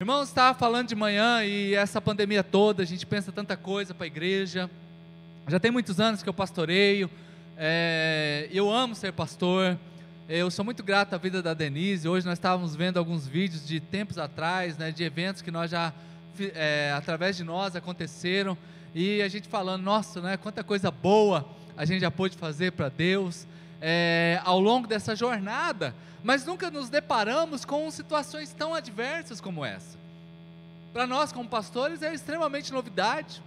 Irmãos, estava falando de manhã e essa pandemia toda, a gente pensa tanta coisa para a igreja. Já tem muitos anos que eu pastoreio, é, eu amo ser pastor, eu sou muito grato à vida da Denise. Hoje nós estávamos vendo alguns vídeos de tempos atrás, né, de eventos que nós já, é, através de nós, aconteceram, e a gente falando, nossa, né, quanta coisa boa a gente já pôde fazer para Deus é, ao longo dessa jornada mas nunca nos deparamos com situações tão adversas como essa. Para nós, como pastores, é extremamente novidade.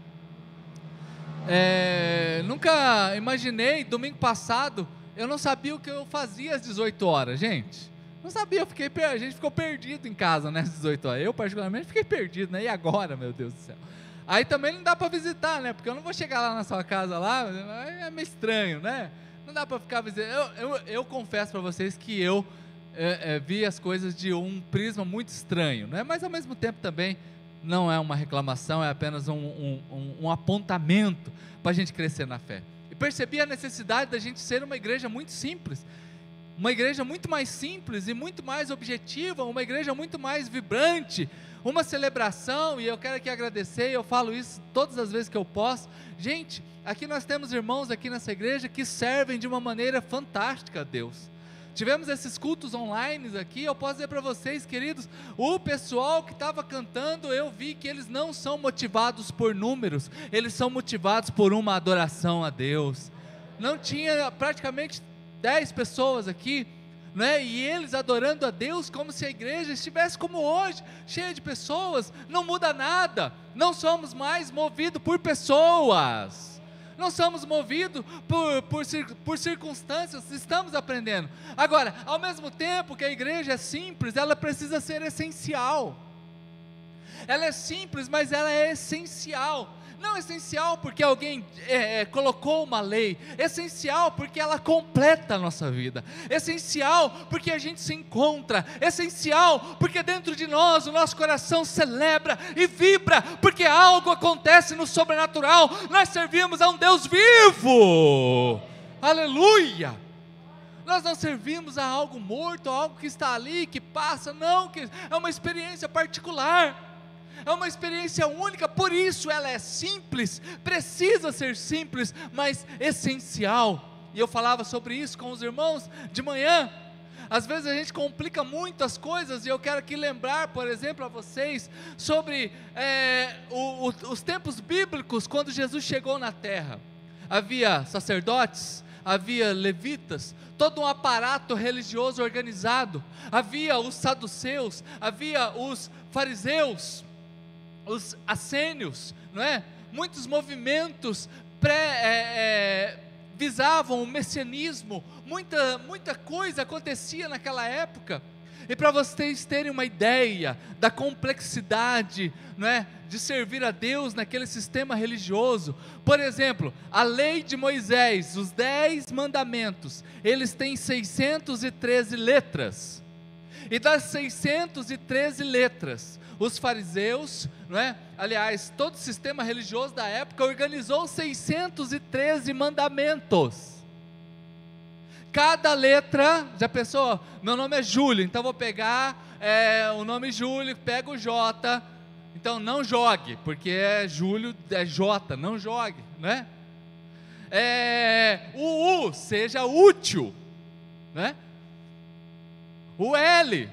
É, nunca imaginei, domingo passado, eu não sabia o que eu fazia às 18 horas, gente. Não sabia, eu fiquei, a gente ficou perdido em casa, né, às 18 horas. Eu, particularmente, fiquei perdido, né, e agora, meu Deus do céu. Aí também não dá para visitar, né, porque eu não vou chegar lá na sua casa lá, é meio estranho, né. Não dá para ficar visitando. Eu, eu, eu confesso para vocês que eu é, é, vi as coisas de um prisma muito estranho, né? mas ao mesmo tempo também não é uma reclamação, é apenas um, um, um, um apontamento para a gente crescer na fé. E percebi a necessidade da gente ser uma igreja muito simples, uma igreja muito mais simples e muito mais objetiva, uma igreja muito mais vibrante, uma celebração, e eu quero aqui agradecer, eu falo isso todas as vezes que eu posso. Gente, aqui nós temos irmãos aqui nessa igreja que servem de uma maneira fantástica a Deus. Tivemos esses cultos online aqui. Eu posso dizer para vocês, queridos, o pessoal que estava cantando, eu vi que eles não são motivados por números, eles são motivados por uma adoração a Deus. Não tinha praticamente 10 pessoas aqui, né? E eles adorando a Deus como se a igreja estivesse como hoje, cheia de pessoas, não muda nada. Não somos mais movidos por pessoas não somos movidos por, por, por circunstâncias, estamos aprendendo. Agora, ao mesmo tempo que a igreja é simples, ela precisa ser essencial. Ela é simples, mas ela é essencial. Não essencial porque alguém é, é, colocou uma lei, essencial porque ela completa a nossa vida, essencial porque a gente se encontra, essencial porque dentro de nós o nosso coração celebra e vibra, porque algo acontece no sobrenatural. Nós servimos a um Deus vivo, aleluia. Nós não servimos a algo morto, a algo que está ali, que passa, não, que é uma experiência particular é uma experiência única, por isso ela é simples, precisa ser simples, mas essencial. E eu falava sobre isso com os irmãos de manhã. Às vezes a gente complica muito as coisas, e eu quero aqui lembrar, por exemplo, a vocês sobre é, o, o, os tempos bíblicos, quando Jesus chegou na terra. Havia sacerdotes, havia levitas, todo um aparato religioso organizado, havia os saduceus, havia os fariseus, os assênios, não é? Muitos movimentos pré, é, é, visavam o messianismo, muita, muita coisa acontecia naquela época. E para vocês terem uma ideia da complexidade não é, de servir a Deus naquele sistema religioso, por exemplo, a lei de Moisés, os dez mandamentos, eles têm 613 letras. E das 613 letras, os fariseus, não é? aliás, todo o sistema religioso da época organizou 613 mandamentos. Cada letra, já pensou? Meu nome é Júlio, então vou pegar é, o nome Júlio, pego o J. Então não jogue, porque é Júlio, é J, não jogue, né? É, o U, seja útil, né? O L,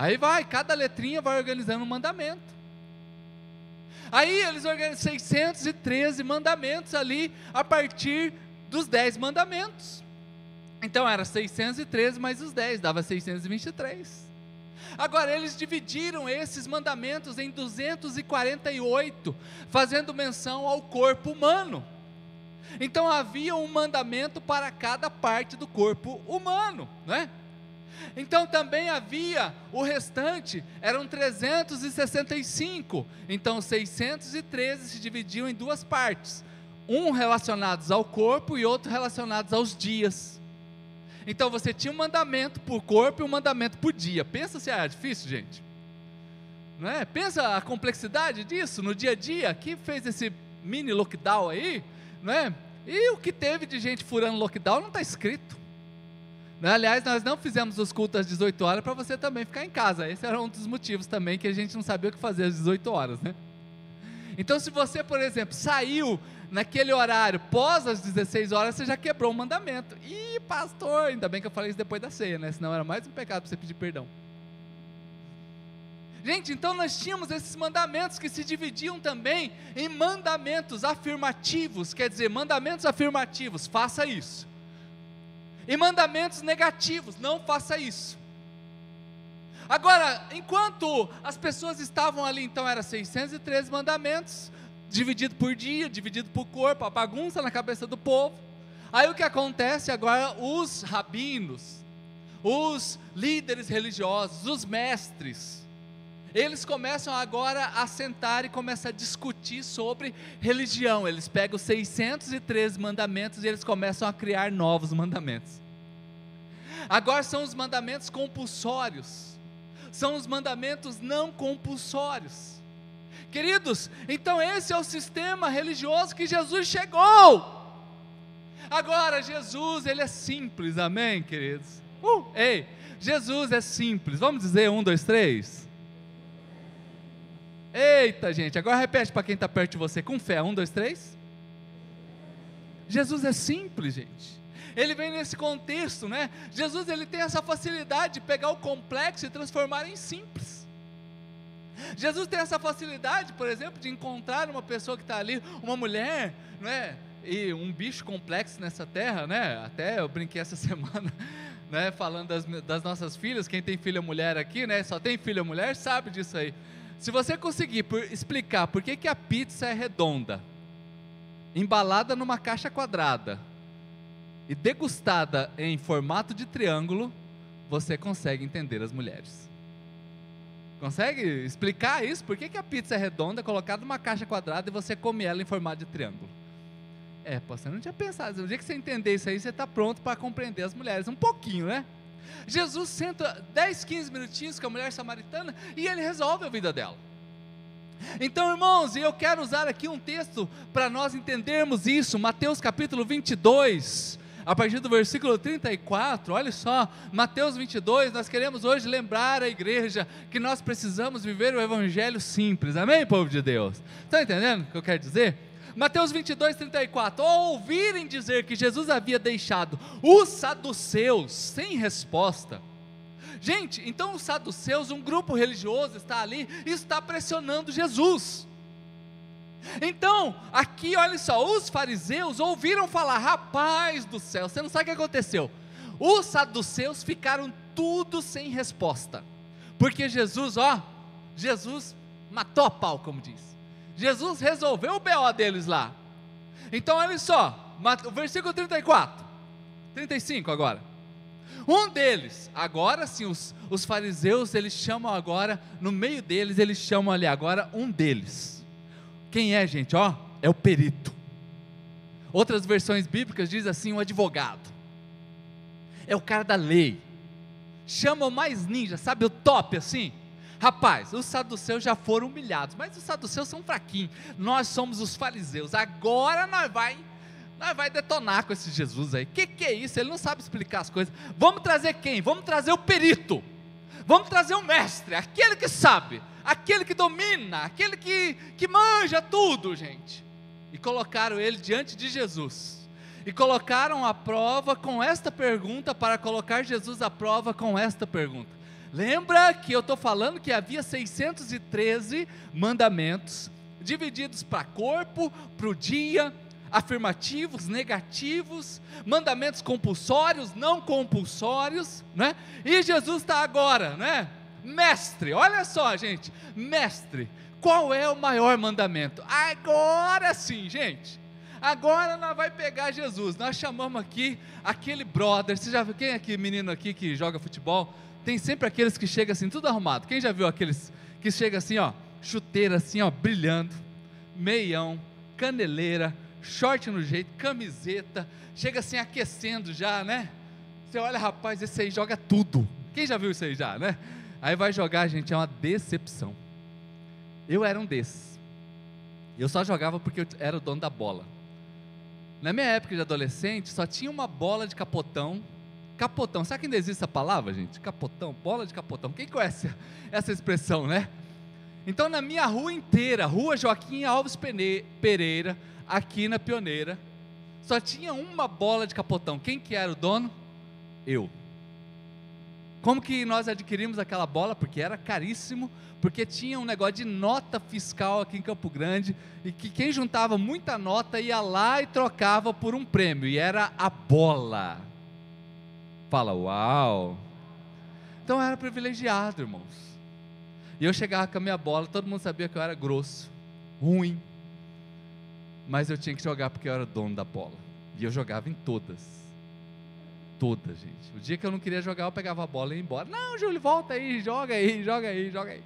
Aí vai, cada letrinha vai organizando um mandamento. Aí eles organizam 613 mandamentos ali a partir dos 10 mandamentos. Então era 613 mais os 10, dava 623. Agora eles dividiram esses mandamentos em 248, fazendo menção ao corpo humano. Então havia um mandamento para cada parte do corpo humano, não é? Então também havia o restante, eram 365. Então 613 se dividiam em duas partes, um relacionados ao corpo e outro relacionados aos dias. Então você tinha um mandamento por corpo e um mandamento por dia. Pensa se era difícil, gente. Não é? Pensa a complexidade disso no dia a dia. Quem fez esse mini lockdown aí, não é? E o que teve de gente furando lockdown não está escrito. Aliás, nós não fizemos os cultos às 18 horas para você também ficar em casa. Esse era um dos motivos também que a gente não sabia o que fazer às 18 horas, né? Então, se você, por exemplo, saiu naquele horário pós as 16 horas, você já quebrou o mandamento. Ih, pastor, ainda bem que eu falei isso depois da ceia, né? Senão era mais um pecado para você pedir perdão. Gente, então nós tínhamos esses mandamentos que se dividiam também em mandamentos afirmativos, quer dizer, mandamentos afirmativos, faça isso. E mandamentos negativos, não faça isso. Agora, enquanto as pessoas estavam ali, então era 613 mandamentos, dividido por dia, dividido por corpo, a bagunça na cabeça do povo. Aí o que acontece agora? Os rabinos, os líderes religiosos, os mestres, eles começam agora a sentar e começam a discutir sobre religião. Eles pegam os 613 mandamentos e eles começam a criar novos mandamentos. Agora são os mandamentos compulsórios são os mandamentos não compulsórios. Queridos, então esse é o sistema religioso que Jesus chegou. Agora, Jesus, ele é simples, amém, queridos? Uh, ei, Jesus é simples. Vamos dizer um, dois, três? Eita, gente, agora repete para quem está perto de você, com fé: um, dois, três. Jesus é simples, gente ele vem nesse contexto, né? Jesus ele tem essa facilidade de pegar o complexo e transformar em simples. Jesus tem essa facilidade, por exemplo, de encontrar uma pessoa que está ali, uma mulher, né? E um bicho complexo nessa terra, né? Até eu brinquei essa semana, né? Falando das, das nossas filhas, quem tem filha mulher aqui, né? Só tem filha mulher, sabe disso aí. Se você conseguir por, explicar por que, que a pizza é redonda, embalada numa caixa quadrada, e degustada em formato de triângulo, você consegue entender as mulheres. Consegue explicar isso? Por que, que a pizza é redonda, colocada numa caixa quadrada e você come ela em formato de triângulo? É, você não tinha pensado. No dia que você entender isso aí, você está pronto para compreender as mulheres. Um pouquinho, né? Jesus senta 10, 15 minutinhos com a mulher samaritana e ele resolve a vida dela. Então, irmãos, eu quero usar aqui um texto para nós entendermos isso, Mateus capítulo 22, a partir do versículo 34, olha só, Mateus 22, nós queremos hoje lembrar a igreja que nós precisamos viver o evangelho simples, amém, povo de Deus? Está entendendo o que eu quero dizer? Mateus 22, 34, ao ouvirem dizer que Jesus havia deixado os saduceus sem resposta, Gente, então os saduceus, um grupo religioso está ali e está pressionando Jesus. Então, aqui olha só, os fariseus ouviram falar, rapaz do céu, você não sabe o que aconteceu. Os saduceus ficaram tudo sem resposta. Porque Jesus, ó, Jesus matou a pau, como diz. Jesus resolveu o BO deles lá. Então, olha só, o versículo 34, 35 agora. Um deles, agora sim, os, os fariseus, eles chamam agora, no meio deles, eles chamam ali agora um deles quem é, gente? Ó, é o perito. Outras versões bíblicas diz assim, um advogado. É o cara da lei. Chama o mais ninja, sabe o top assim? Rapaz, os saduceus já foram humilhados, mas os saduceus são fraquinhos. Nós somos os fariseus. Agora nós vai nós vai detonar com esse Jesus aí. Que que é isso? Ele não sabe explicar as coisas. Vamos trazer quem? Vamos trazer o perito. Vamos trazer o mestre, aquele que sabe aquele que domina, aquele que, que manja tudo, gente. E colocaram ele diante de Jesus. E colocaram a prova com esta pergunta, para colocar Jesus à prova com esta pergunta. Lembra que eu estou falando que havia 613 mandamentos, divididos para corpo, para o dia, afirmativos, negativos, mandamentos compulsórios, não compulsórios, né? E Jesus está agora, né? Mestre, olha só, gente, mestre, qual é o maior mandamento? Agora sim, gente. Agora nós vai pegar Jesus. Nós chamamos aqui aquele brother. Você já viu quem é aqui, menino aqui que joga futebol? Tem sempre aqueles que chegam assim, tudo arrumado. Quem já viu aqueles que chega assim, ó, chuteira assim, ó, brilhando, meião, caneleira, short no jeito, camiseta, chega assim aquecendo já, né? Você olha, rapaz, esse aí joga tudo. Quem já viu isso aí já, né? Aí vai jogar, gente, é uma decepção. Eu era um desses. Eu só jogava porque eu era o dono da bola. Na minha época de adolescente, só tinha uma bola de capotão, capotão. Sabe que ainda existe essa palavra, gente? Capotão, bola de capotão. Quem conhece essa expressão, né? Então, na minha rua inteira, Rua Joaquim Alves Pereira, aqui na Pioneira, só tinha uma bola de capotão. Quem que era o dono? Eu. Como que nós adquirimos aquela bola? Porque era caríssimo, porque tinha um negócio de nota fiscal aqui em Campo Grande, e que quem juntava muita nota ia lá e trocava por um prêmio, e era a bola. Fala, uau! Então eu era privilegiado, irmãos. E eu chegava com a minha bola, todo mundo sabia que eu era grosso, ruim, mas eu tinha que jogar porque eu era dono da bola. E eu jogava em todas toda, gente. O dia que eu não queria jogar, eu pegava a bola e ia embora. Não, Júlio, volta aí, joga aí, joga aí, joga aí.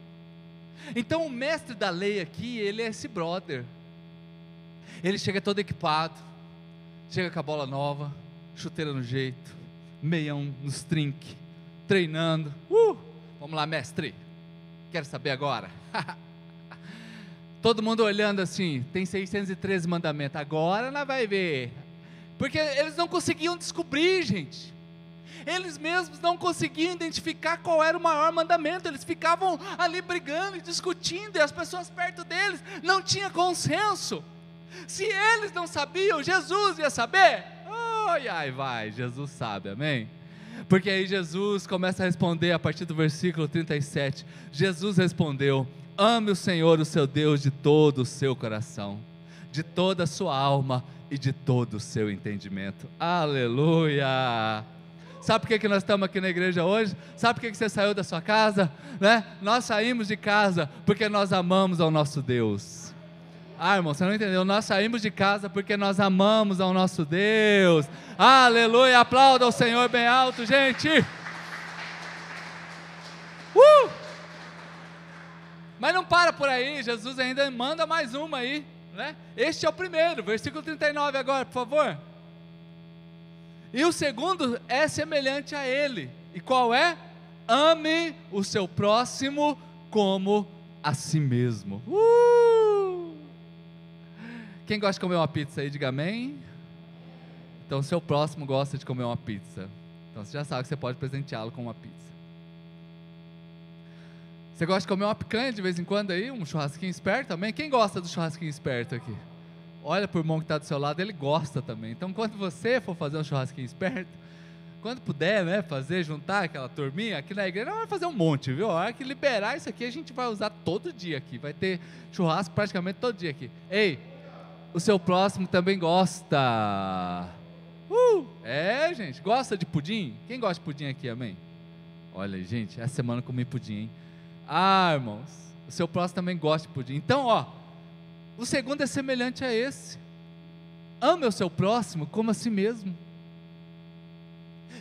Então o mestre da lei aqui, ele é esse brother. Ele chega todo equipado, chega com a bola nova, chuteira no jeito, meião nos trinque, treinando. Uh! Vamos lá, mestre. Quero saber agora. Todo mundo olhando assim, tem 613 mandamentos. Agora nós vai ver. Porque eles não conseguiam descobrir, gente. Eles mesmos não conseguiam identificar qual era o maior mandamento. Eles ficavam ali brigando e discutindo, e as pessoas perto deles não tinham consenso. Se eles não sabiam, Jesus ia saber. Ai, ai, vai, Jesus sabe, amém? Porque aí Jesus começa a responder a partir do versículo 37. Jesus respondeu: Ame o Senhor, o seu Deus, de todo o seu coração, de toda a sua alma e de todo o seu entendimento. Aleluia! Sabe por que, que nós estamos aqui na igreja hoje? Sabe por que, que você saiu da sua casa? Né? Nós saímos de casa porque nós amamos ao nosso Deus. Ah, irmão, você não entendeu? Nós saímos de casa porque nós amamos ao nosso Deus. Aleluia! Aplauda o Senhor bem alto, gente. Uh! Mas não para por aí, Jesus ainda manda mais uma aí. Né? Este é o primeiro, versículo 39 agora, por favor. E o segundo é semelhante a ele. E qual é? Ame o seu próximo como a si mesmo. Uh! Quem gosta de comer uma pizza aí, diga amém. Então, seu próximo gosta de comer uma pizza. Então, você já sabe que você pode presenteá-lo com uma pizza. Você gosta de comer uma picanha de vez em quando aí? Um churrasquinho esperto também? Quem gosta do churrasquinho esperto aqui? Olha para o irmão que está do seu lado, ele gosta também. Então, quando você for fazer um churrasquinho esperto, quando puder, né, fazer, juntar aquela turminha, aqui na igreja vai fazer um monte, viu? A hora que liberar isso aqui, a gente vai usar todo dia aqui. Vai ter churrasco praticamente todo dia aqui. Ei, o seu próximo também gosta. Uh, é, gente, gosta de pudim? Quem gosta de pudim aqui, amém? Olha, gente, essa semana eu comi pudim, hein? Ah, irmãos, o seu próximo também gosta de pudim. Então, ó, o segundo é semelhante a esse. Ame o seu próximo como a si mesmo.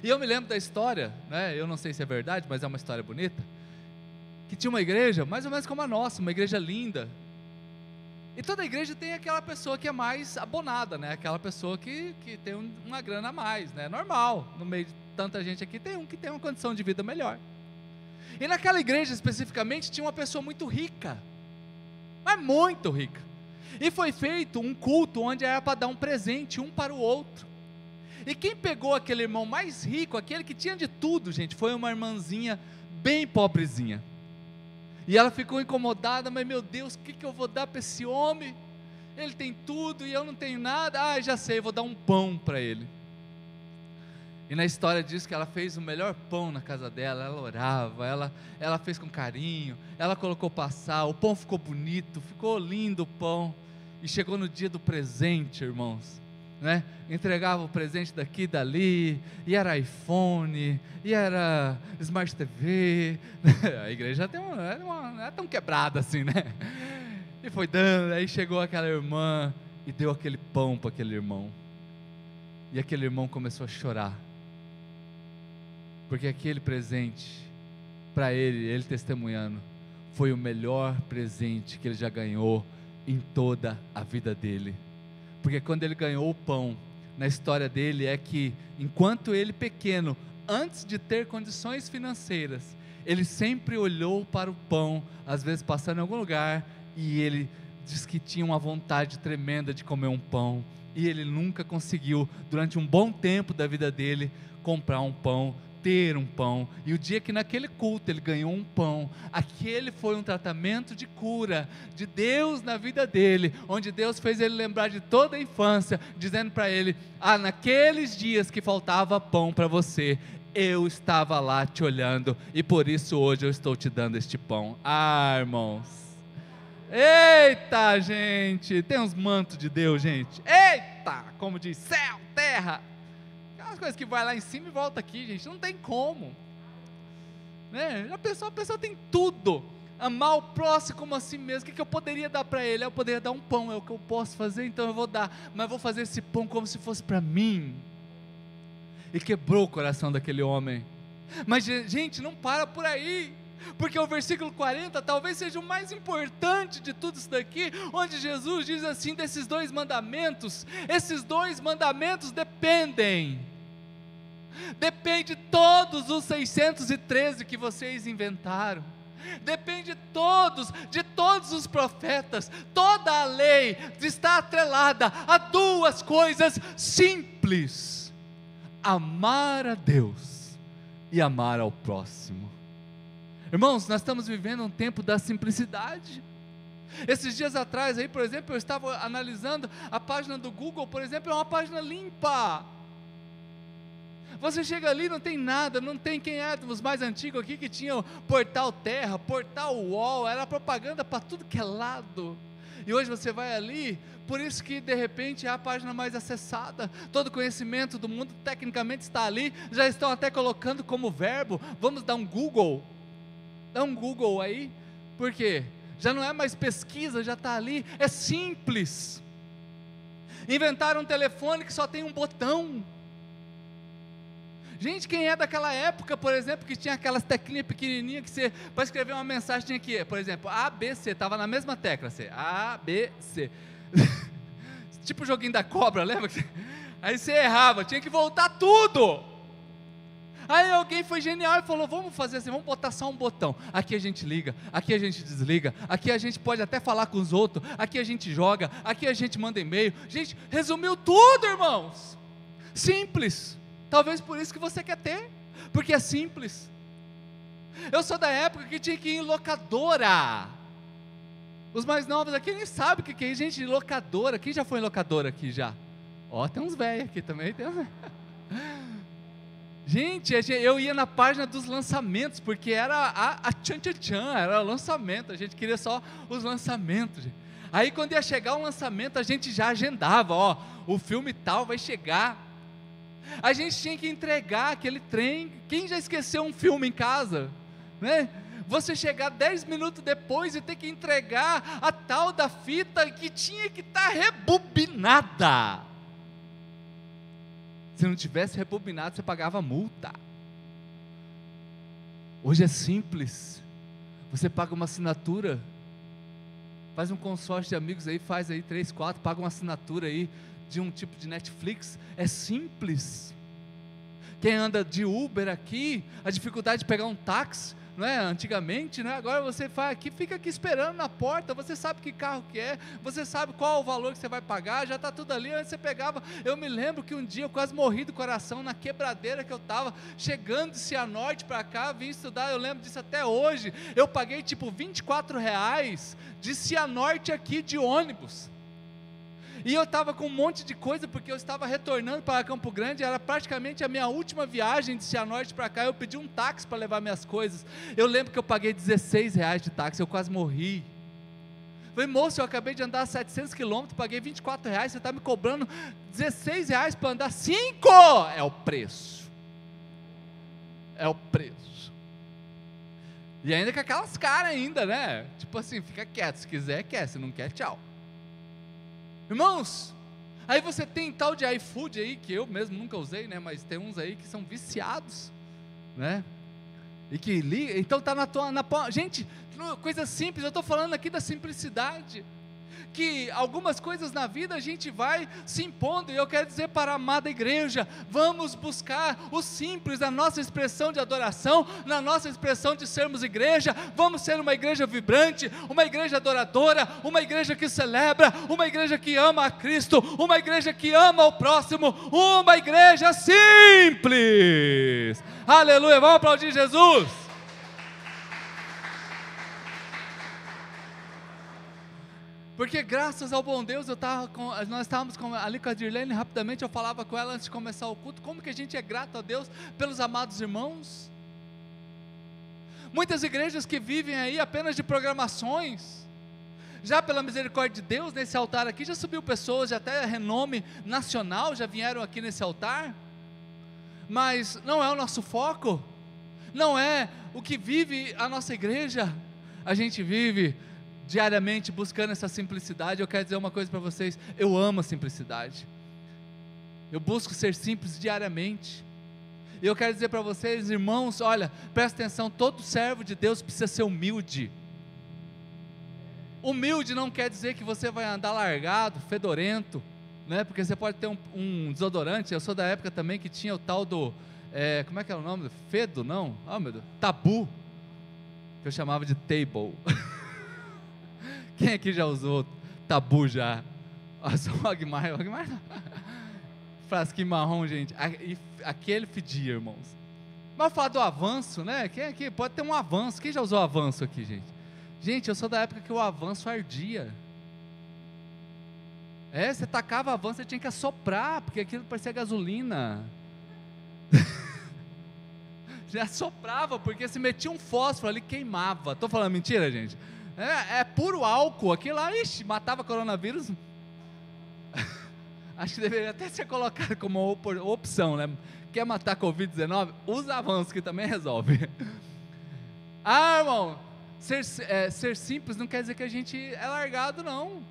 E eu me lembro da história, né? Eu não sei se é verdade, mas é uma história bonita. Que tinha uma igreja, mais ou menos como a nossa, uma igreja linda. E toda igreja tem aquela pessoa que é mais abonada, né? Aquela pessoa que, que tem uma grana a mais, né? Normal. No meio de tanta gente aqui, tem um que tem uma condição de vida melhor. E naquela igreja especificamente tinha uma pessoa muito rica, mas muito rica. E foi feito um culto onde era para dar um presente um para o outro. E quem pegou aquele irmão mais rico, aquele que tinha de tudo, gente, foi uma irmãzinha bem pobrezinha. E ela ficou incomodada, mas meu Deus, o que, que eu vou dar para esse homem? Ele tem tudo e eu não tenho nada. Ah, já sei, vou dar um pão para ele. E na história diz que ela fez o melhor pão na casa dela, ela orava, ela, ela fez com carinho, ela colocou passar, o pão ficou bonito, ficou lindo o pão. E chegou no dia do presente, irmãos. Né? Entregava o presente daqui e dali, e era iPhone, e era Smart TV. A igreja tem uma, uma, não é tão quebrada assim, né? E foi dando, aí chegou aquela irmã e deu aquele pão para aquele irmão. E aquele irmão começou a chorar porque aquele presente, para ele, ele testemunhando, foi o melhor presente que ele já ganhou em toda a vida dele. Porque quando ele ganhou o pão, na história dele é que, enquanto ele pequeno, antes de ter condições financeiras, ele sempre olhou para o pão, às vezes passando em algum lugar, e ele diz que tinha uma vontade tremenda de comer um pão, e ele nunca conseguiu, durante um bom tempo da vida dele, comprar um pão, ter um pão. E o dia que naquele culto ele ganhou um pão, aquele foi um tratamento de cura de Deus na vida dele, onde Deus fez ele lembrar de toda a infância, dizendo para ele: Ah, naqueles dias que faltava pão para você, eu estava lá te olhando e por isso hoje eu estou te dando este pão. Ah, irmãos. Eita, gente, tem uns mantos de Deus, gente. Eita, como diz céu, terra, Aquelas coisas que vai lá em cima e volta aqui, gente. Não tem como. Né? A, pessoa, a pessoa tem tudo. Amar o próximo como a si mesmo. O que, que eu poderia dar para ele? Eu poderia dar um pão, é o que eu posso fazer, então eu vou dar. Mas vou fazer esse pão como se fosse para mim. E quebrou o coração daquele homem. Mas, gente, não para por aí porque o versículo 40 talvez seja o mais importante de tudo isso daqui, onde Jesus diz assim: desses dois mandamentos, esses dois mandamentos dependem Depende todos os 613 que vocês inventaram. Depende todos, de todos os profetas. Toda a lei está atrelada a duas coisas simples: amar a Deus e amar ao próximo. Irmãos, nós estamos vivendo um tempo da simplicidade. Esses dias atrás aí, por exemplo, eu estava analisando a página do Google, por exemplo, é uma página limpa. Você chega ali, não tem nada, não tem quem é dos mais antigos aqui que tinha portal Terra, portal UOL, era propaganda para tudo que é lado. E hoje você vai ali, por isso que de repente é a página mais acessada, todo conhecimento do mundo tecnicamente está ali, já estão até colocando como verbo, vamos dar um Google, dá um Google aí, por quê? Já não é mais pesquisa, já está ali, é simples. Inventaram um telefone que só tem um botão. Gente, quem é daquela época, por exemplo, que tinha aquelas teclinhas pequenininhas que você, para escrever uma mensagem, tinha que, por exemplo, A, B, C, estava na mesma tecla, C, A, B, C. tipo o joguinho da cobra, lembra? Aí você errava, tinha que voltar tudo. Aí alguém foi genial e falou: vamos fazer assim, vamos botar só um botão. Aqui a gente liga, aqui a gente desliga, aqui a gente pode até falar com os outros, aqui a gente joga, aqui a gente manda e-mail. Gente, resumiu tudo, irmãos. Simples. Talvez por isso que você quer ter, porque é simples. Eu sou da época que tinha que ir em locadora. Os mais novos aqui nem sabem o que é gente locadora. Quem já foi em locadora aqui já? Ó, tem uns velhos aqui também. Tem uns... Gente, eu ia na página dos lançamentos, porque era a, a tchan tchan tchan, era lançamento, a gente queria só os lançamentos. Aí quando ia chegar o lançamento, a gente já agendava, ó, o filme tal vai chegar a gente tinha que entregar aquele trem. Quem já esqueceu um filme em casa? Né? Você chegar dez minutos depois e ter que entregar a tal da fita que tinha que estar tá rebobinada. Se não tivesse rebobinado, você pagava multa. Hoje é simples. Você paga uma assinatura, faz um consórcio de amigos aí, faz aí três, quatro, paga uma assinatura aí de um tipo de Netflix, é simples. Quem anda de Uber aqui, a dificuldade de pegar um táxi, não é? Antigamente, né? Agora você faz aqui, fica aqui esperando na porta, você sabe que carro que é, você sabe qual o valor que você vai pagar, já está tudo ali, antes você pegava, eu me lembro que um dia eu quase morri do coração na quebradeira que eu estava, chegando de Cianorte para cá, vim estudar, eu lembro disso até hoje, eu paguei tipo 24 reais de Cianorte aqui de ônibus, e eu estava com um monte de coisa, porque eu estava retornando para Campo Grande, era praticamente a minha última viagem de Cianorte para cá. Eu pedi um táxi para levar minhas coisas. Eu lembro que eu paguei 16 reais de táxi, eu quase morri. Falei, moço, eu acabei de andar 700 quilômetros, paguei 24 reais, você está me cobrando 16 reais para andar 5! É o preço. É o preço. E ainda com aquelas caras ainda, né? Tipo assim, fica quieto, se quiser, quer, se não quer, tchau. Irmãos, aí você tem tal de iFood aí, que eu mesmo nunca usei, né? Mas tem uns aí que são viciados, né? E que liga, então tá na tua. Na, gente, coisa simples, eu estou falando aqui da simplicidade. Que algumas coisas na vida a gente vai se impondo, e eu quero dizer para a amada igreja: vamos buscar o simples na nossa expressão de adoração, na nossa expressão de sermos igreja, vamos ser uma igreja vibrante, uma igreja adoradora, uma igreja que celebra, uma igreja que ama a Cristo, uma igreja que ama o próximo, uma igreja simples. Aleluia, vamos aplaudir Jesus. Porque graças ao bom Deus, eu tava com, nós estávamos com, ali com a Dirlene, rapidamente eu falava com ela antes de começar o culto, como que a gente é grato a Deus pelos amados irmãos. Muitas igrejas que vivem aí apenas de programações, já pela misericórdia de Deus, nesse altar aqui já subiu pessoas, já até renome nacional, já vieram aqui nesse altar, mas não é o nosso foco, não é o que vive a nossa igreja, a gente vive diariamente buscando essa simplicidade, eu quero dizer uma coisa para vocês: eu amo a simplicidade. Eu busco ser simples diariamente. E eu quero dizer para vocês, irmãos, olha, presta atenção, todo servo de Deus precisa ser humilde. Humilde não quer dizer que você vai andar largado, fedorento, né? Porque você pode ter um, um desodorante. Eu sou da época também que tinha o tal do, é, como é que é o nome? Fedo, não? Ah, oh, meu Deus, tabu, que eu chamava de table. Quem aqui já usou tabu já? Nossa, o Agmar, o Agmar Frasquinho marrom, gente. Aquele fedia, irmãos. Mas falar do avanço, né? Quem aqui pode ter um avanço? Quem já usou avanço aqui, gente? Gente, eu sou da época que o avanço ardia. É, você tacava avanço, você tinha que assoprar, porque aquilo parecia gasolina. Já assoprava, porque se metia um fósforo ali, queimava. Estou falando mentira, gente? É, é puro álcool. Aquilo lá, ixi, matava coronavírus. Acho que deveria até ser colocado como opção, né? Quer matar Covid-19? Usa avanço, que também resolve. Ah, irmão, ser, é, ser simples não quer dizer que a gente é largado, não.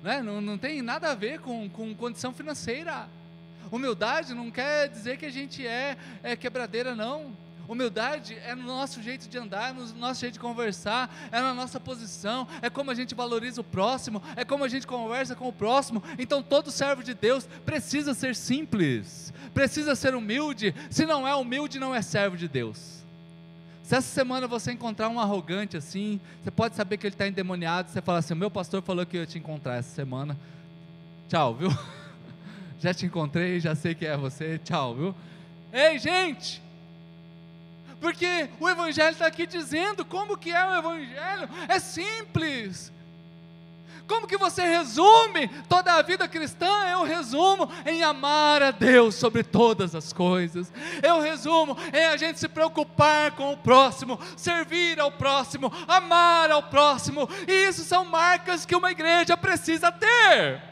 Né? Não, não tem nada a ver com, com condição financeira. Humildade não quer dizer que a gente é, é quebradeira, não. Humildade é no nosso jeito de andar, no nosso jeito de conversar, é na nossa posição, é como a gente valoriza o próximo, é como a gente conversa com o próximo. Então todo servo de Deus precisa ser simples, precisa ser humilde. Se não é humilde, não é servo de Deus. Se essa semana você encontrar um arrogante assim, você pode saber que ele está endemoniado. Você fala assim: meu pastor falou que eu ia te encontrar essa semana. Tchau, viu? Já te encontrei, já sei que é você. Tchau, viu? Ei, gente! Porque o Evangelho está aqui dizendo como que é o Evangelho, é simples. Como que você resume toda a vida cristã? Eu resumo em amar a Deus sobre todas as coisas. Eu resumo em a gente se preocupar com o próximo, servir ao próximo, amar ao próximo. E isso são marcas que uma igreja precisa ter.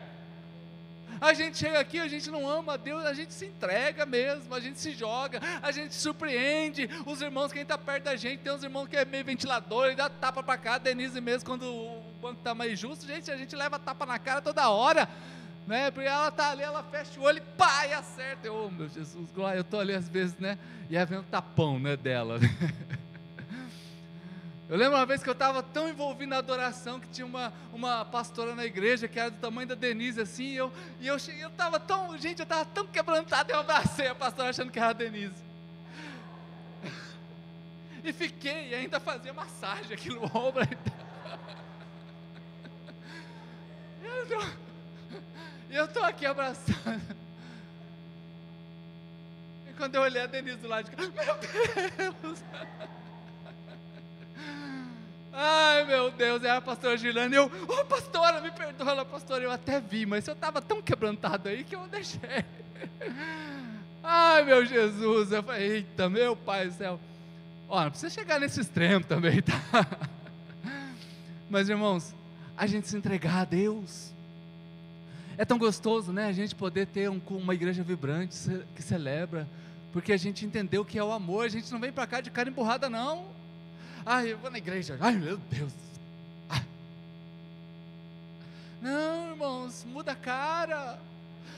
A gente chega aqui, a gente não ama a Deus, a gente se entrega mesmo, a gente se joga, a gente surpreende os irmãos, quem está perto da gente, tem uns irmãos que é meio ventilador, e dá tapa para cá, Denise mesmo, quando o banco está mais justo, gente, a gente leva tapa na cara toda hora, né? Porque ela está ali, ela fecha o olho e pá, e acerta. Eu, oh, meu Jesus, glória, eu estou ali às vezes, né? E aí vem um tapão, né, dela. Eu lembro uma vez que eu estava tão envolvido na adoração que tinha uma, uma pastora na igreja que era do tamanho da Denise, assim, e eu e eu estava tão, gente, eu estava tão quebrantado, eu abracei a pastora achando que era a Denise. E fiquei, e ainda fazia massagem aqui no ombro. E eu estou aqui abraçando. E quando eu olhei a Denise do lado de cá, meu Deus! Ai meu Deus, era a pastora Gilane. Eu, ô oh, pastora, me perdoa, pastora. Eu até vi, mas eu estava tão quebrantado aí que eu deixei. Ai meu Jesus, eu falei, eita, meu pai do céu. Ó, não precisa chegar nesse extremo também, tá? Mas irmãos, a gente se entregar a Deus. É tão gostoso, né? A gente poder ter um, uma igreja vibrante que celebra, porque a gente entendeu que é o amor. A gente não vem para cá de cara emburrada, não. Ai, eu vou na igreja. Ai, meu Deus. Não, irmãos, muda a cara.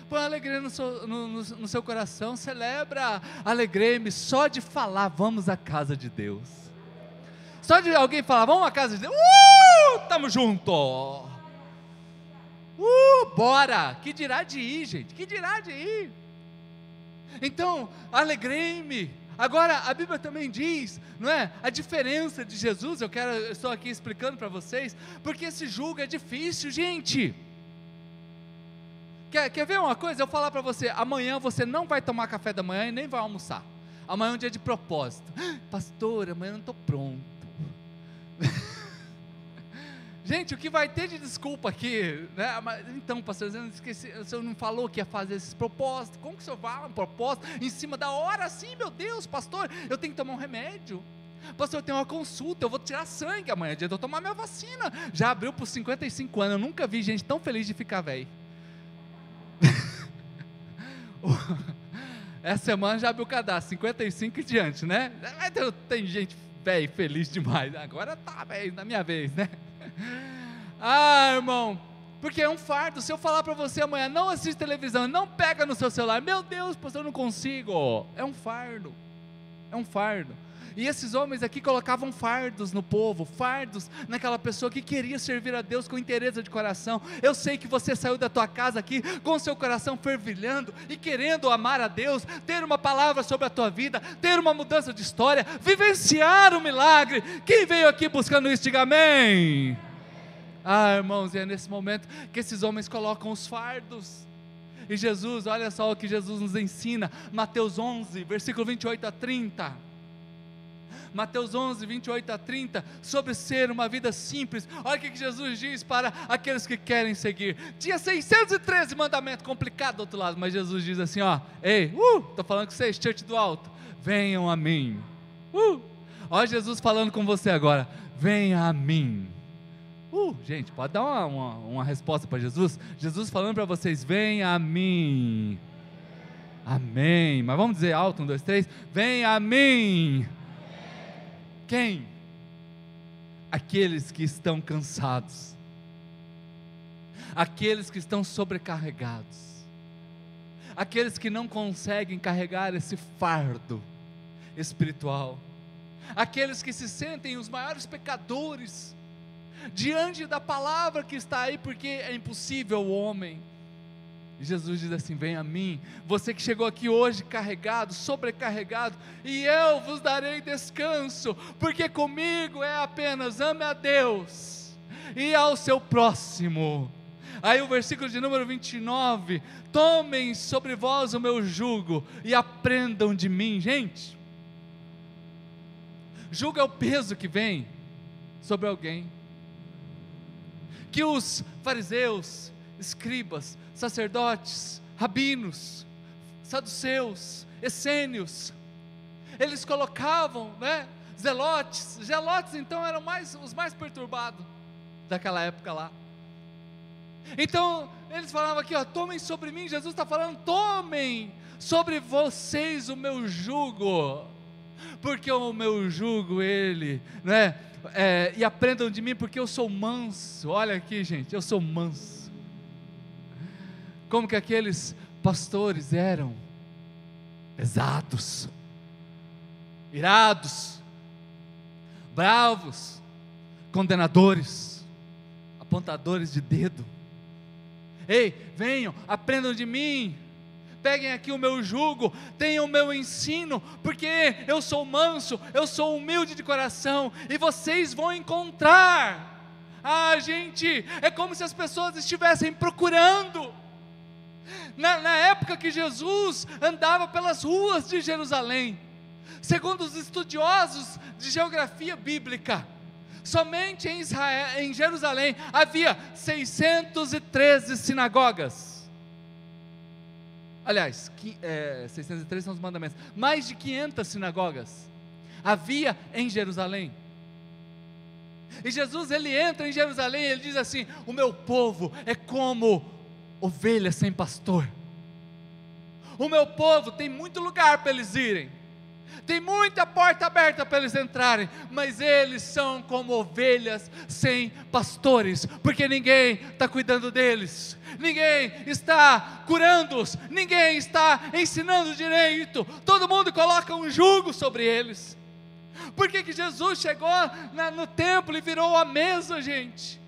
Põe alegria no seu, no, no, no seu coração, celebra. Alegrei-me só de falar, vamos à casa de Deus. Só de alguém falar, vamos à casa de Deus. Uh, tamo junto. Uh, bora! Que dirá de ir, gente? Que dirá de ir? Então, alegrei-me. Agora, a Bíblia também diz, não é? A diferença de Jesus, eu quero, eu estou aqui explicando para vocês, porque esse julgo é difícil, gente. Quer, quer ver uma coisa? Eu falar para você: amanhã você não vai tomar café da manhã e nem vai almoçar. Amanhã é um dia de propósito. Pastor, amanhã eu não estou pronto. Gente, o que vai ter de desculpa aqui? Né? Então, pastor, eu não esqueci, o senhor não falou que ia fazer esses propósitos. Como que o senhor fala um propósito em cima da hora assim, meu Deus, pastor? Eu tenho que tomar um remédio. Pastor, eu tenho uma consulta, eu vou tirar sangue amanhã, é dia eu tomar minha vacina. Já abriu por 55 anos, eu nunca vi gente tão feliz de ficar velho. Essa semana já abriu o cadastro, 55 e diante, né? Tem gente velho feliz demais. Agora tá, velho, na minha vez, né? Ah, irmão, porque é um fardo. Se eu falar para você amanhã, não assiste televisão, não pega no seu celular, meu Deus, pastor, eu não consigo. É um fardo. É um fardo. E esses homens aqui colocavam fardos no povo, fardos naquela pessoa que queria servir a Deus com interesse de coração. Eu sei que você saiu da tua casa aqui com seu coração fervilhando e querendo amar a Deus, ter uma palavra sobre a tua vida, ter uma mudança de história, vivenciar o um milagre. Quem veio aqui buscando isso, diga amém. Ah, irmãos, e é nesse momento que esses homens colocam os fardos. E Jesus, olha só o que Jesus nos ensina, Mateus 11, versículo 28 a 30. Mateus 11, 28 a 30, sobre ser uma vida simples. Olha o que Jesus diz para aqueles que querem seguir. Tinha 613 mandamentos complicados do outro lado, mas Jesus diz assim: ó, ei, uh, estou falando com vocês, church do alto, venham a mim. Uh, olha Jesus falando com você agora, venha a mim. Uh, gente, pode dar uma, uma, uma resposta para Jesus? Jesus falando para vocês: venha a mim. Amém. Mas vamos dizer alto, um, dois, três. Venha a mim. Quem? Aqueles que estão cansados, aqueles que estão sobrecarregados, aqueles que não conseguem carregar esse fardo espiritual, aqueles que se sentem os maiores pecadores diante da palavra que está aí, porque é impossível o homem Jesus diz assim: Vem a mim, você que chegou aqui hoje carregado, sobrecarregado, e eu vos darei descanso, porque comigo é apenas ame a Deus e ao seu próximo. Aí o versículo de número 29: Tomem sobre vós o meu jugo e aprendam de mim, gente. Jugo é o peso que vem sobre alguém. Que os fariseus, escribas, sacerdotes, rabinos, saduceus, essênios, eles colocavam, né, zelotes, zelotes então eram mais, os mais perturbados daquela época lá. Então, eles falavam aqui, ó, tomem sobre mim, Jesus está falando, tomem sobre vocês o meu jugo, porque o meu jugo, ele, né, é, e aprendam de mim, porque eu sou manso, olha aqui gente, eu sou manso, como que aqueles pastores eram? Pesados, irados, bravos, condenadores, apontadores de dedo. Ei, venham, aprendam de mim, peguem aqui o meu jugo, tenham o meu ensino, porque eu sou manso, eu sou humilde de coração, e vocês vão encontrar. Ah, gente, é como se as pessoas estivessem procurando na, na época que Jesus andava pelas ruas de Jerusalém, segundo os estudiosos de geografia bíblica, somente em, Israel, em Jerusalém havia 613 sinagogas. Aliás, é, 613 são os mandamentos. Mais de 500 sinagogas havia em Jerusalém. E Jesus ele entra em Jerusalém, ele diz assim: "O meu povo é como ovelhas sem pastor. O meu povo tem muito lugar para eles irem, tem muita porta aberta para eles entrarem, mas eles são como ovelhas sem pastores, porque ninguém está cuidando deles, ninguém está curando-os, ninguém está ensinando direito, todo mundo coloca um jugo sobre eles. Por que, que Jesus chegou na, no templo e virou a mesa, gente?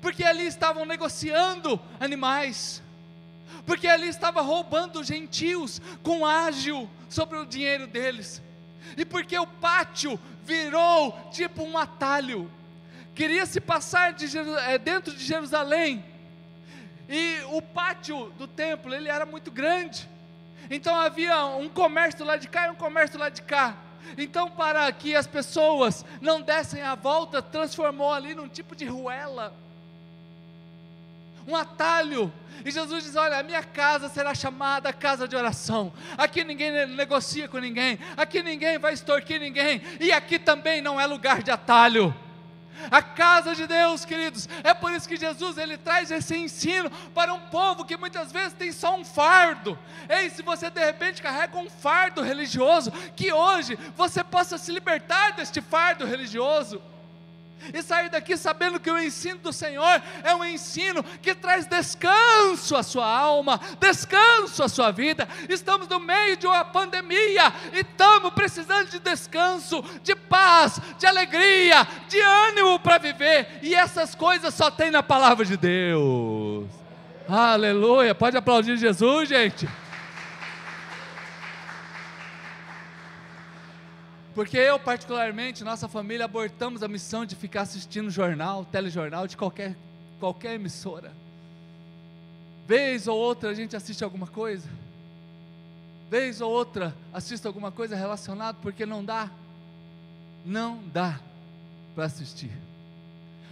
porque ali estavam negociando animais, porque ali estava roubando gentios com ágil sobre o dinheiro deles, e porque o pátio virou tipo um atalho, queria se passar de, é, dentro de Jerusalém, e o pátio do templo ele era muito grande, então havia um comércio lá de cá e um comércio lá de cá. Então, para que as pessoas não dessem a volta, transformou ali num tipo de ruela, um atalho. E Jesus diz: Olha, a minha casa será chamada casa de oração. Aqui ninguém negocia com ninguém, aqui ninguém vai extorquir ninguém, e aqui também não é lugar de atalho a casa de Deus, queridos. É por isso que Jesus ele traz esse ensino para um povo que muitas vezes tem só um fardo. Ei, se você de repente carrega um fardo religioso, que hoje você possa se libertar deste fardo religioso e sair daqui sabendo que o ensino do Senhor é um ensino que traz descanso à sua alma, descanso à sua vida. Estamos no meio de uma pandemia e estamos precisando de descanso, de paz, de alegria, de ânimo para viver, e essas coisas só tem na palavra de Deus. Aleluia! Pode aplaudir Jesus, gente. Porque eu, particularmente, nossa família, abortamos a missão de ficar assistindo jornal, telejornal de qualquer, qualquer emissora. Vez ou outra a gente assiste alguma coisa. Vez ou outra assiste alguma coisa relacionada, porque não dá. Não dá para assistir.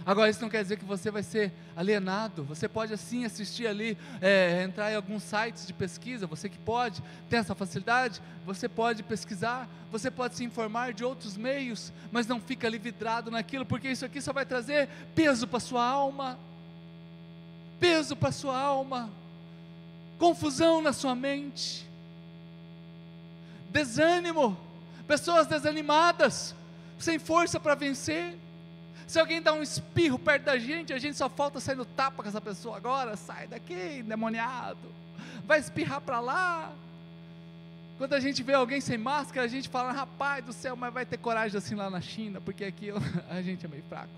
Agora, isso não quer dizer que você vai ser alienado. Você pode assim assistir ali, é, entrar em alguns sites de pesquisa. Você que pode, tem essa facilidade, você pode pesquisar, você pode se informar de outros meios, mas não fica ali vidrado naquilo, porque isso aqui só vai trazer peso para sua alma. Peso para sua alma, confusão na sua mente, desânimo, pessoas desanimadas, sem força para vencer. Se alguém dá um espirro perto da gente, a gente só falta sair no tapa com essa pessoa agora. Sai daqui, endemoniado. Vai espirrar para lá. Quando a gente vê alguém sem máscara, a gente fala, rapaz do céu, mas vai ter coragem assim lá na China, porque aqui a gente é meio fraco.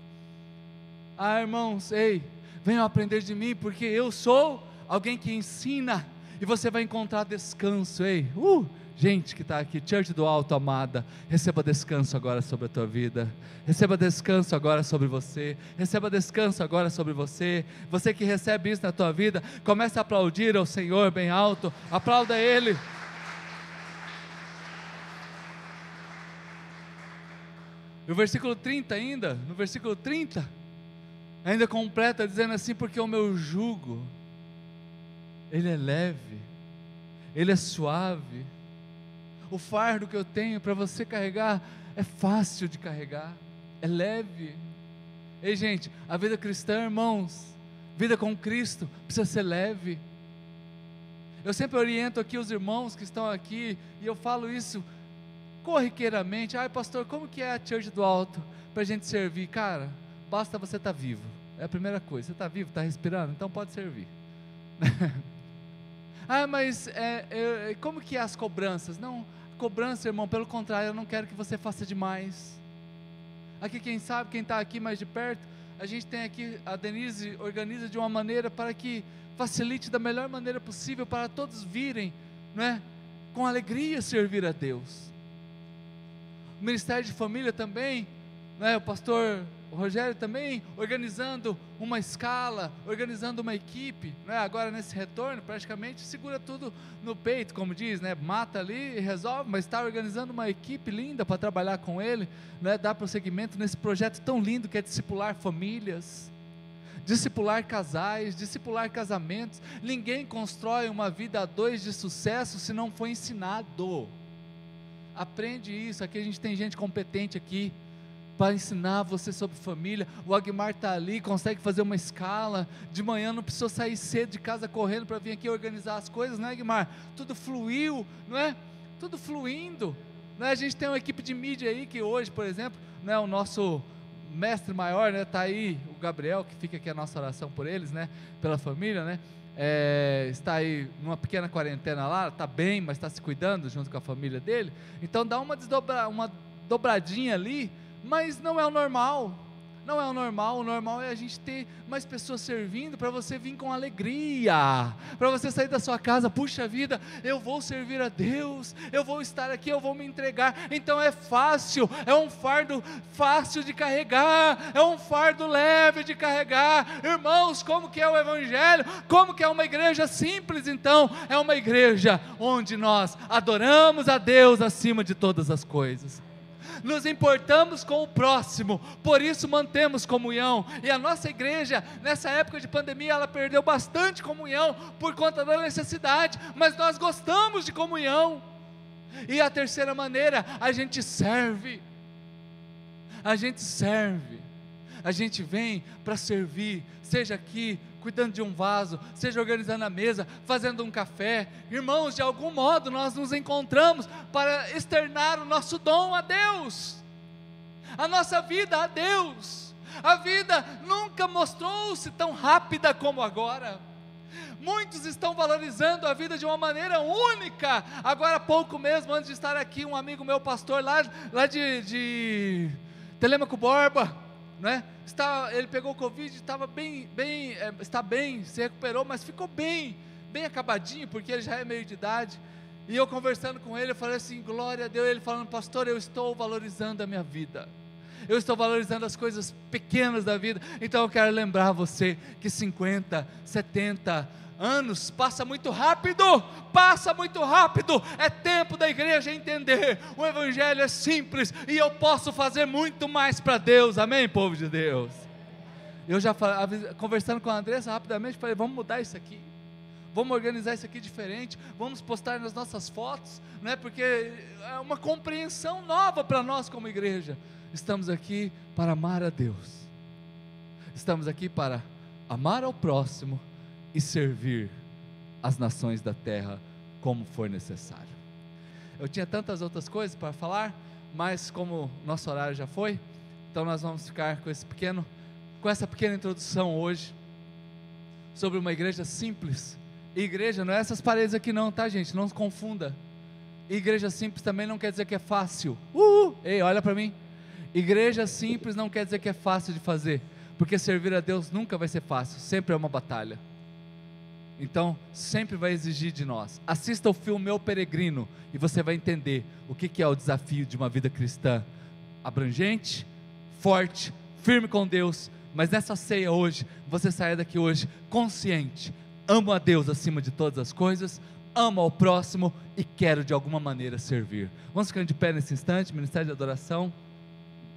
Ah, irmãos, ei, venham aprender de mim, porque eu sou alguém que ensina, e você vai encontrar descanso, ei. Uh, Gente que está aqui, Church do Alto amada, receba descanso agora sobre a tua vida, receba descanso agora sobre você, receba descanso agora sobre você. Você que recebe isso na tua vida, comece a aplaudir ao Senhor bem alto, aplauda Ele. E o versículo 30 ainda, no versículo 30, ainda completa dizendo assim: porque o meu jugo, ele é leve, ele é suave o fardo que eu tenho para você carregar é fácil de carregar, é leve. Ei, gente, a vida cristã, irmãos, vida com Cristo precisa ser leve. Eu sempre oriento aqui os irmãos que estão aqui e eu falo isso corriqueiramente. Ai, pastor, como que é a Church do Alto para a gente servir? Cara, basta você estar tá vivo. É a primeira coisa. Você está vivo, está respirando, então pode servir. ah, mas é, é, como que é as cobranças? Não, cobrança, irmão, pelo contrário, eu não quero que você faça demais. Aqui, quem sabe, quem está aqui mais de perto, a gente tem aqui, a Denise organiza de uma maneira para que facilite da melhor maneira possível para todos virem, não é? Com alegria servir a Deus. O Ministério de Família também, né? O pastor o Rogério também organizando uma escala, organizando uma equipe, né? agora nesse retorno, praticamente segura tudo no peito, como diz, né? mata ali e resolve, mas está organizando uma equipe linda para trabalhar com ele, né? dar prosseguimento nesse projeto tão lindo que é discipular famílias, discipular casais, discipular casamentos. Ninguém constrói uma vida a dois de sucesso se não for ensinado. Aprende isso, aqui a gente tem gente competente aqui para ensinar você sobre família. O Agmar está ali, consegue fazer uma escala. De manhã não precisou sair cedo de casa correndo para vir aqui organizar as coisas, né, Agmar? Tudo fluiu, não é? Tudo fluindo. Né? A gente tem uma equipe de mídia aí que hoje, por exemplo, né, o nosso mestre maior, né, tá aí o Gabriel, que fica aqui a nossa oração por eles, né, pela família, né? É, está aí numa pequena quarentena lá, está bem, mas está se cuidando junto com a família dele. Então dá uma, desdobra, uma dobradinha ali mas não é o normal. não é o normal. O normal é a gente ter mais pessoas servindo para você vir com alegria, para você sair da sua casa, puxa vida, eu vou servir a Deus, eu vou estar aqui, eu vou me entregar. Então é fácil, é um fardo fácil de carregar, é um fardo leve de carregar. Irmãos, como que é o evangelho? Como que é uma igreja simples então? É uma igreja onde nós adoramos a Deus acima de todas as coisas nos importamos com o próximo, por isso mantemos comunhão. E a nossa igreja, nessa época de pandemia, ela perdeu bastante comunhão por conta da necessidade, mas nós gostamos de comunhão. E a terceira maneira, a gente serve. A gente serve. A gente vem para servir, seja aqui cuidando de um vaso, seja organizando a mesa, fazendo um café. Irmãos, de algum modo nós nos encontramos para externar o nosso dom a Deus, a nossa vida a Deus. A vida nunca mostrou-se tão rápida como agora. Muitos estão valorizando a vida de uma maneira única. Agora, há pouco mesmo, antes de estar aqui, um amigo meu, pastor, lá, lá de, de Telemaco Borba, né? Está, ele pegou Covid, estava bem, bem, é, está bem, se recuperou, mas ficou bem, bem acabadinho, porque ele já é meio de idade. E eu conversando com ele, eu falei assim: glória a Deus. Ele falando, pastor, eu estou valorizando a minha vida. Eu estou valorizando as coisas pequenas da vida. Então eu quero lembrar você que 50, 70, anos, passa muito rápido, passa muito rápido. É tempo da igreja entender: o Evangelho é simples e eu posso fazer muito mais para Deus, amém, povo de Deus? Eu já conversando com a Andressa rapidamente, falei: vamos mudar isso aqui. Vamos organizar isso aqui diferente, vamos postar nas nossas fotos, não é? Porque é uma compreensão nova para nós como igreja. Estamos aqui para amar a Deus. Estamos aqui para amar ao próximo e servir as nações da terra como for necessário. Eu tinha tantas outras coisas para falar, mas como nosso horário já foi, então nós vamos ficar com esse pequeno, com essa pequena introdução hoje sobre uma igreja simples. Igreja não é essas paredes aqui não, tá gente? Não se confunda. Igreja simples também não quer dizer que é fácil. Uh! Ei, olha para mim. Igreja simples não quer dizer que é fácil de fazer, porque servir a Deus nunca vai ser fácil, sempre é uma batalha. Então, sempre vai exigir de nós. Assista o filme Meu Peregrino e você vai entender o que é o desafio de uma vida cristã abrangente, forte, firme com Deus. Mas nessa ceia hoje, você saia daqui hoje consciente. Amo a Deus acima de todas as coisas, amo ao próximo e quero de alguma maneira servir. Vamos ficar de pé nesse instante, ministério de adoração.